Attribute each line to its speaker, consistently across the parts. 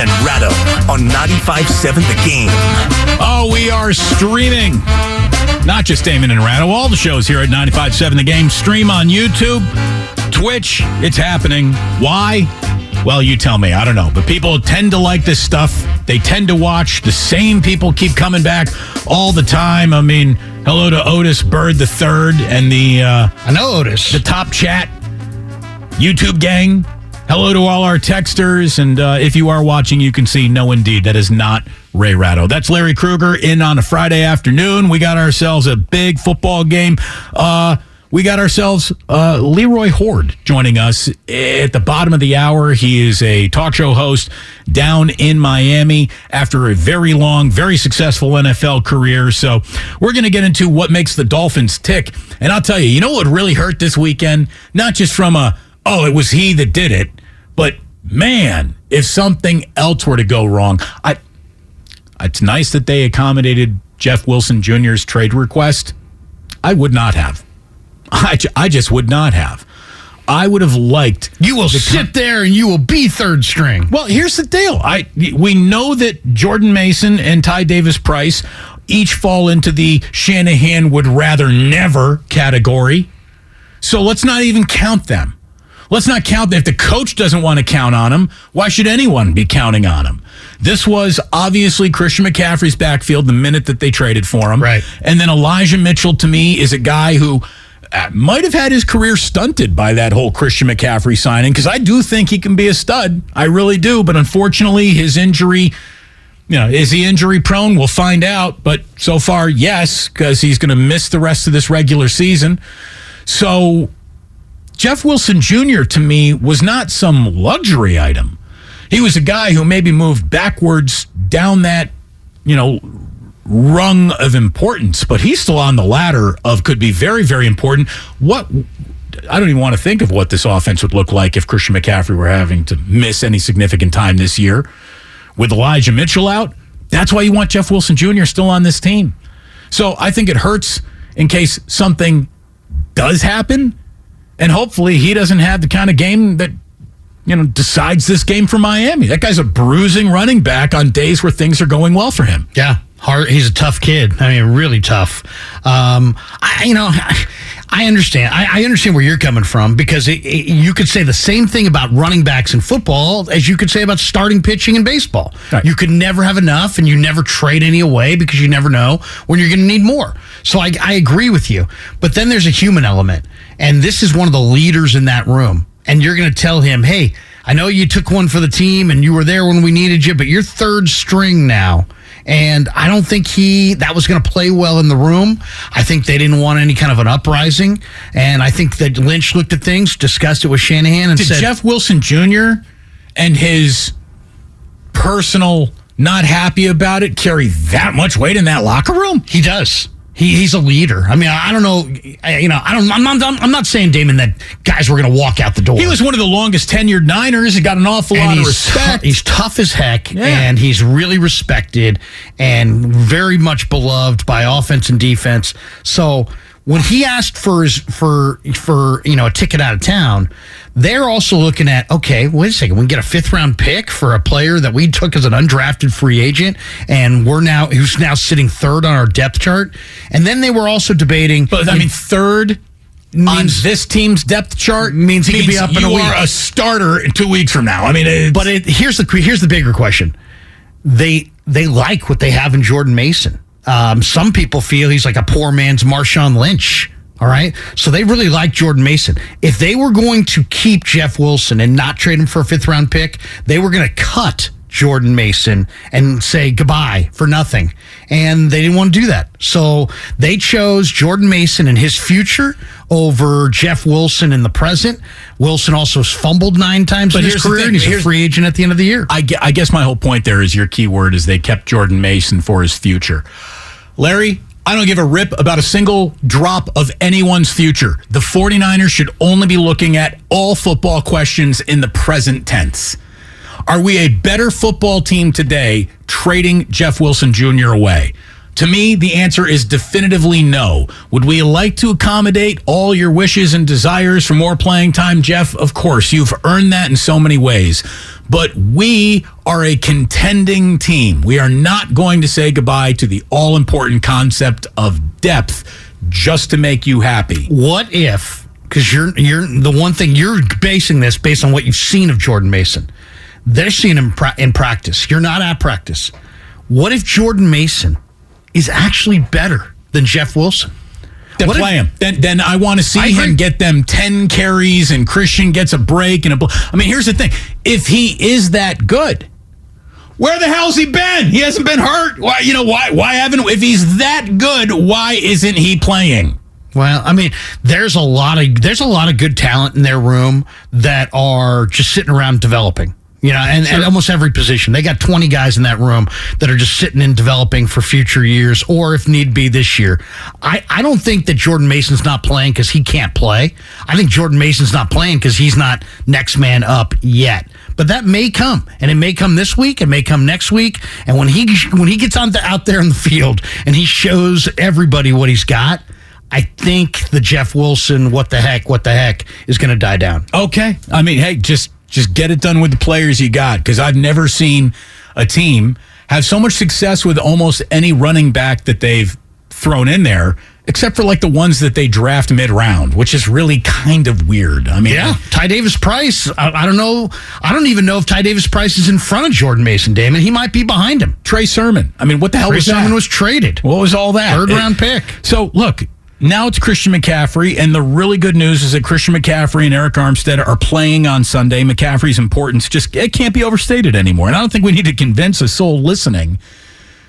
Speaker 1: and Ratto on 95.7 The Game.
Speaker 2: Oh, we are streaming. Not just Damon and Ratto, all the shows here at 95.7 The Game. Stream on YouTube, Twitch. It's happening. Why? Well, you tell me. I don't know. But people tend to like this stuff. They tend to watch. The same people keep coming back all the time. I mean, hello to Otis Bird the third and the uh,
Speaker 3: I know Otis.
Speaker 2: the top chat YouTube gang. Hello to all our texters. And uh, if you are watching, you can see no, indeed, that is not Ray Ratto. That's Larry Krueger in on a Friday afternoon. We got ourselves a big football game. Uh, we got ourselves uh, Leroy Hoard joining us at the bottom of the hour. He is a talk show host down in Miami after a very long, very successful NFL career. So we're going to get into what makes the Dolphins tick. And I'll tell you, you know what really hurt this weekend? Not just from a, oh, it was he that did it, but man, if something else were to go wrong, I, it's nice that they accommodated Jeff Wilson Jr.'s trade request. I would not have. I, ju- I just would not have. I would have liked.
Speaker 3: You will sit there and you will be third string.
Speaker 2: Well, here's the deal. I we know that Jordan Mason and Ty Davis Price each fall into the Shanahan would rather never category. So let's not even count them. Let's not count them. if the coach doesn't want to count on him. Why should anyone be counting on him? This was obviously Christian McCaffrey's backfield the minute that they traded for him.
Speaker 3: Right.
Speaker 2: And then Elijah Mitchell to me is a guy who Uh, might have had his career stunted by that whole Christian McCaffrey signing because I do think he can be a stud. I really do. But unfortunately, his injury, you know, is he injury prone? We'll find out. But so far, yes, because he's going to miss the rest of this regular season. So Jeff Wilson Jr. to me was not some luxury item. He was a guy who maybe moved backwards down that, you know, rung of importance, but he's still on the ladder of could be very, very important. What I don't even want to think of what this offense would look like if Christian McCaffrey were having to miss any significant time this year. With Elijah Mitchell out, that's why you want Jeff Wilson Jr. still on this team. So I think it hurts in case something does happen, and hopefully he doesn't have the kind of game that you know decides this game for Miami. That guy's a bruising running back on days where things are going well for him.
Speaker 3: Yeah, hard. He's a tough kid. I mean, really tough. Um, I, you know, I understand. I, I understand where you're coming from because it, it, you could say the same thing about running backs in football as you could say about starting pitching in baseball.
Speaker 2: Right.
Speaker 3: You could never have enough, and you never trade any away because you never know when you're going to need more. So I, I agree with you. But then there's a human element, and this is one of the leaders in that room. And you're going to tell him, "Hey, I know you took one for the team, and you were there when we needed you, but you're third string now." And I don't think he that was going to play well in the room. I think they didn't want any kind of an uprising, and I think that Lynch looked at things, discussed it with Shanahan, and
Speaker 2: Did
Speaker 3: said,
Speaker 2: Jeff Wilson Jr. and his personal not happy about it carry that much weight in that locker room?
Speaker 3: He does. He, he's a leader. I mean, I don't know. I, you know, I don't. I'm not. I'm not saying Damon that guys were going to walk out the door.
Speaker 2: He was one of the longest tenured Niners. He got an awful
Speaker 3: and
Speaker 2: lot of
Speaker 3: he's
Speaker 2: respect.
Speaker 3: tou- he's tough as heck,
Speaker 2: Yeah.
Speaker 3: and he's really respected and very much beloved by offense and defense. So when he asked for his for for you know a ticket out of town, they're also looking at okay, wait a second, we can get a fifth round pick for a player that we took as an undrafted free agent, and we're now who's now sitting third on our depth chart, and then they were also debating.
Speaker 2: But I mean, third on
Speaker 3: Means-
Speaker 2: this team's depth chart
Speaker 3: Means he could be up in a
Speaker 2: you
Speaker 3: week.
Speaker 2: are a starter in two weeks from now. I mean, it's,
Speaker 3: But it, here's the here's the bigger question. They they like what they have in Jordan Mason. Um, some people feel he's like a poor man's Marshawn Lynch. All right, so they really like Jordan Mason. If they were going to keep Jeff Wilson and not trade him for a fifth round pick, they were going to cut Jordan Mason and say goodbye for nothing. And they didn't want to do that. So they chose Jordan Mason and his future over Jeff Wilson in the present. Wilson also has fumbled nine times
Speaker 2: But
Speaker 3: in his
Speaker 2: here's
Speaker 3: career, and he's a free agent at the end of the year.
Speaker 2: I, I guess my whole point there is your key word is they kept Jordan Mason for his future. Larry, I don't give a rip about a single drop of anyone's future. The 49ers should only be looking at all football questions in the present tense. Are we a better football team today trading Jeff Wilson Jr. away? To me, the answer is definitively no. Would we like to accommodate all your wishes and desires for more playing time, Jeff? Of course, you've earned that in so many ways. But we are a contending team. We are not going to say goodbye to the all important concept of depth just to make you happy.
Speaker 3: What if? Because you're you're the one thing you're basing this based on what you've seen of Jordan Mason. They're seeing him in practice. You're not at practice. What if Jordan Mason is actually better than Jeff Wilson?
Speaker 2: Then
Speaker 3: What if-
Speaker 2: play him. Then, then I want to see
Speaker 3: I agree.
Speaker 2: him get them ten carries, and Christian gets a break and a. I mean, here's the thing: if he is that good, where the hell's he been? He hasn't been hurt. Why? You know why? Why haven't? If he's that good, why isn't he playing?
Speaker 3: Well, I mean, there's a lot of there's a lot of good talent in their room that are just sitting around developing. You know, and, and almost every position. They got 20 guys in that room that are just sitting and developing for future years or if need be this year. I, I don't think that Jordan Mason's not playing because he can't play. I think Jordan Mason's not playing because he's not next man up yet. But that may come, and it may come this week. It may come next week. And when he when he gets on the, out there in the field and he shows everybody what he's got, I think the Jeff Wilson, what the heck, what the heck, is going to die down.
Speaker 2: Okay. I mean, hey, just just get it done with the players you got because I've never seen a team have so much success with almost any running back that they've thrown in there, except for like the ones that they draft mid round, which is really kind of weird. I mean,
Speaker 3: Yeah, Ty Davis Price. I, I don't know. I don't even know if Ty Davis Price is in front of Jordan Mason. Damon, he might be behind him.
Speaker 2: Trey Sermon. I mean, what the hell
Speaker 3: Trey
Speaker 2: was
Speaker 3: Sermon
Speaker 2: that?
Speaker 3: was traded.
Speaker 2: what was all that?
Speaker 3: Third
Speaker 2: It-
Speaker 3: round pick.
Speaker 2: So look, now it's Christian McCaffrey, and the really good news is that Christian McCaffrey and Arik Armstead are playing on Sunday. McCaffrey's importance just it can't be overstated anymore, and I don't think we need to convince a soul listening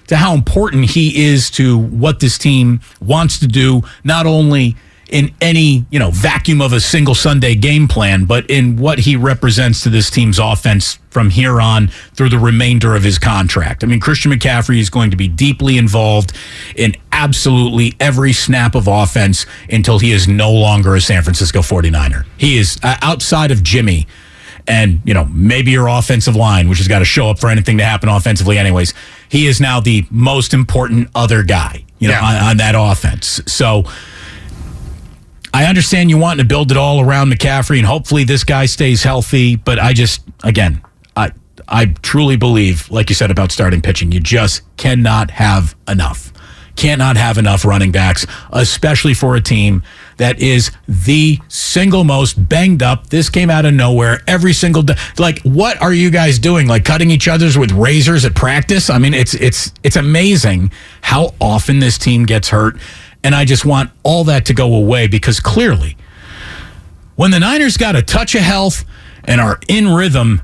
Speaker 2: to how important he is to what this team wants to do, not only in any you know vacuum of a single Sunday game plan, but in what he represents to this team's offense from here on through the remainder of his contract. I mean, Christian McCaffrey is going to be deeply involved in absolutely every snap of offense until he is no longer a San Francisco 49er. He is uh, outside of Jimmy and you know maybe your offensive line which has got to show up for anything to happen offensively anyways he is now the most important other guy you know
Speaker 3: Yeah.
Speaker 2: on, on that offense so I understand you wanting to build it all around McCaffrey, and hopefully this guy stays healthy. But I just, again, I I truly believe, like you said about starting pitching, you just cannot have enough. Cannot have enough running backs, especially for a team that is the single most banged up. This came out of nowhere every single day. Like, what are you guys doing? Like cutting each other's with razors at practice? I mean, it's it's it's amazing how often this team gets hurt. And I just want all that to go away because clearly, when the Niners got a touch of health and are in rhythm,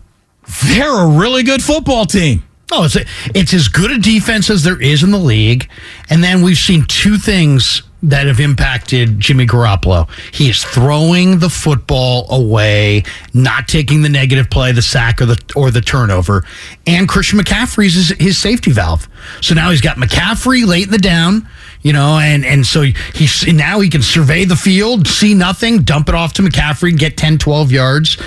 Speaker 2: they're a really good football team.
Speaker 3: Oh, it's a, it's as good a defense as there is in the league. And then we've seen two things that have impacted Jimmy Garoppolo. He is throwing the football away, not taking the negative play, the sack or the or the turnover. And Christian McCaffrey's his, his safety valve. So now he's got McCaffrey late in the down, you know, and and so he's now he can survey the field, see nothing, dump it off to McCaffrey, get 10, 12 yards,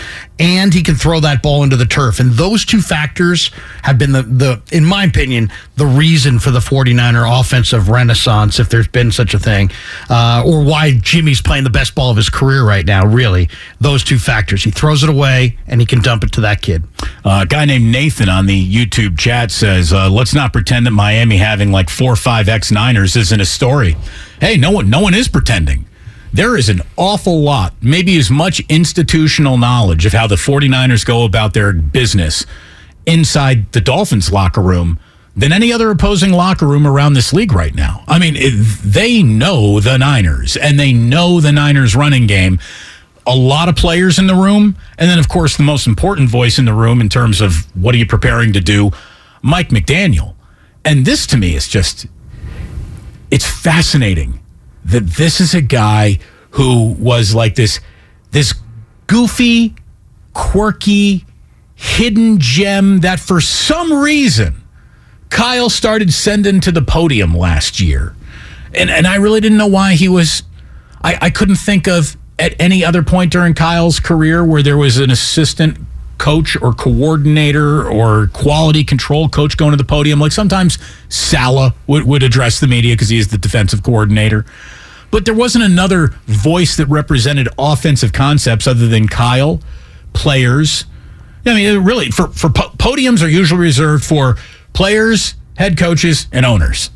Speaker 3: and he can throw that ball into the turf. And those two factors have been the the in my opinion, the reason for the 49er offensive renaissance if there's been such a thing uh, or why Jimmy's playing the best ball of his career right now. Really, those two factors. He throws it away, and he can dump it to that kid.
Speaker 2: Uh, a guy named Nathan on the YouTube chat says, uh, "Let's not pretend that Miami having like four or five X Niners isn't a story." Hey, no one, no one is pretending. There is an awful lot, maybe as much institutional knowledge of how the 49ers go about their business inside the Dolphins locker room than any other opposing locker room around this league right now. I mean, they know the Niners and they know the Niners running game. A lot of players in the room. And then, of course, the most important voice in the room in terms of what are you preparing to do, Mike McDaniel. And this to me is just, it's fascinating that this is a guy who was like this, this goofy, quirky, hidden gem that for some reason Kyle started sending to the podium last year. And and I really didn't know why he was I, I couldn't think of at any other point during Kyle's career where there was an assistant coach or coordinator or quality control coach going to the podium. Like sometimes Saleh would, would address the media because he is the defensive coordinator. But there wasn't another voice that represented offensive concepts other than Kyle, players. I mean, really, for, for po- podiums are usually reserved for players, head coaches, and owners.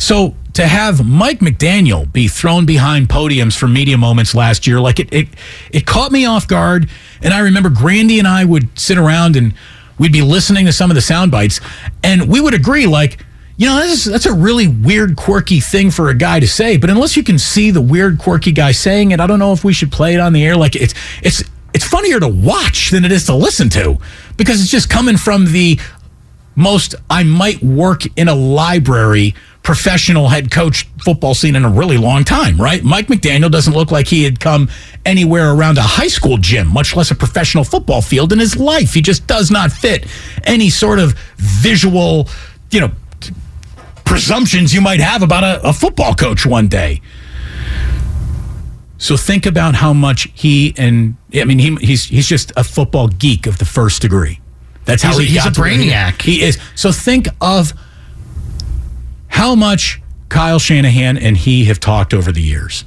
Speaker 2: So to have Mike McDaniel be thrown behind podiums for media moments last year, like it, it, it caught me off guard. And I remember Grandy and I would sit around and we'd be listening to some of the sound bites, and we would agree, like, you know, that's, that's a really weird, quirky thing for a guy to say. But unless you can see the weird, quirky guy saying it, I don't know if we should play it on the air. Like it's it's it's funnier to watch than it is to listen to because it's just coming from the most I might work in a library professional head coach football scene in a really long time, right? Mike McDaniel doesn't look like he had come anywhere around a high school gym, much less a professional football field in his life. He just does not fit any sort of visual, you know, presumptions you might have about a, a football coach one day. So think about how much he and I mean he, he's he's just a football geek of the first degree. That's how
Speaker 3: He's a-
Speaker 2: he
Speaker 3: he's
Speaker 2: got
Speaker 3: a brainiac.
Speaker 2: He is. So think of how much Kyle Shanahan and he have talked over the years.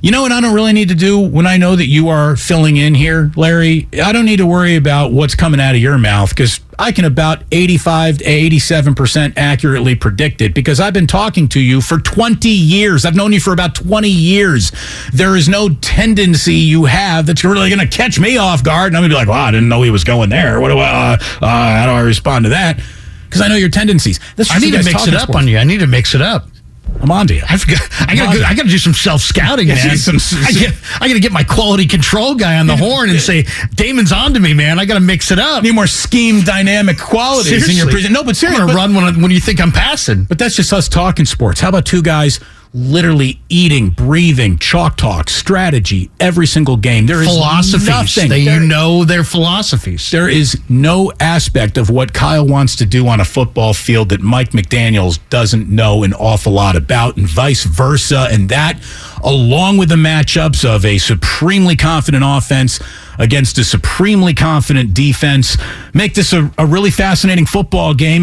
Speaker 2: You know what I don't really need to do when I know that you are filling in here, Larry? I don't need to worry about what's coming out of your mouth because I can about 85 to 87% accurately predict it because I've been talking to you for 20 years. I've known you for about 20 years. There is no tendency you have that's really going to catch me off guard. And I'm going to be like, well, I didn't know he was going there. What do I, uh, uh, how do I respond to that? Because I know your tendencies. This
Speaker 3: I need to mix it up on you. I need to mix it up.
Speaker 2: I'm on to you.
Speaker 3: I've got, I got to I got to do some self scouting, man.
Speaker 2: some- some-
Speaker 3: I get I got to get my quality control guy on the horn and say, "Damon's on to me, man. I got to mix it up."
Speaker 2: need more scheme dynamic qualities in your
Speaker 3: Seriously.
Speaker 2: present. No, but seriously, I'm
Speaker 3: gonna
Speaker 2: but-
Speaker 3: run when, I- when you think I'm passing.
Speaker 2: But that's just us talking sports. How about two guys literally eating, breathing, chalk talk, strategy every single game? There is
Speaker 3: philosophies.
Speaker 2: nothing.
Speaker 3: They,
Speaker 2: there,
Speaker 3: you know their philosophies.
Speaker 2: there is no aspect of what Kyle wants to do on a football field that Mike McDaniels doesn't know an awful lot about, and vice versa. And that, along with the matchups of a supremely confident offense against a supremely confident defense, make this a, a really fascinating football game.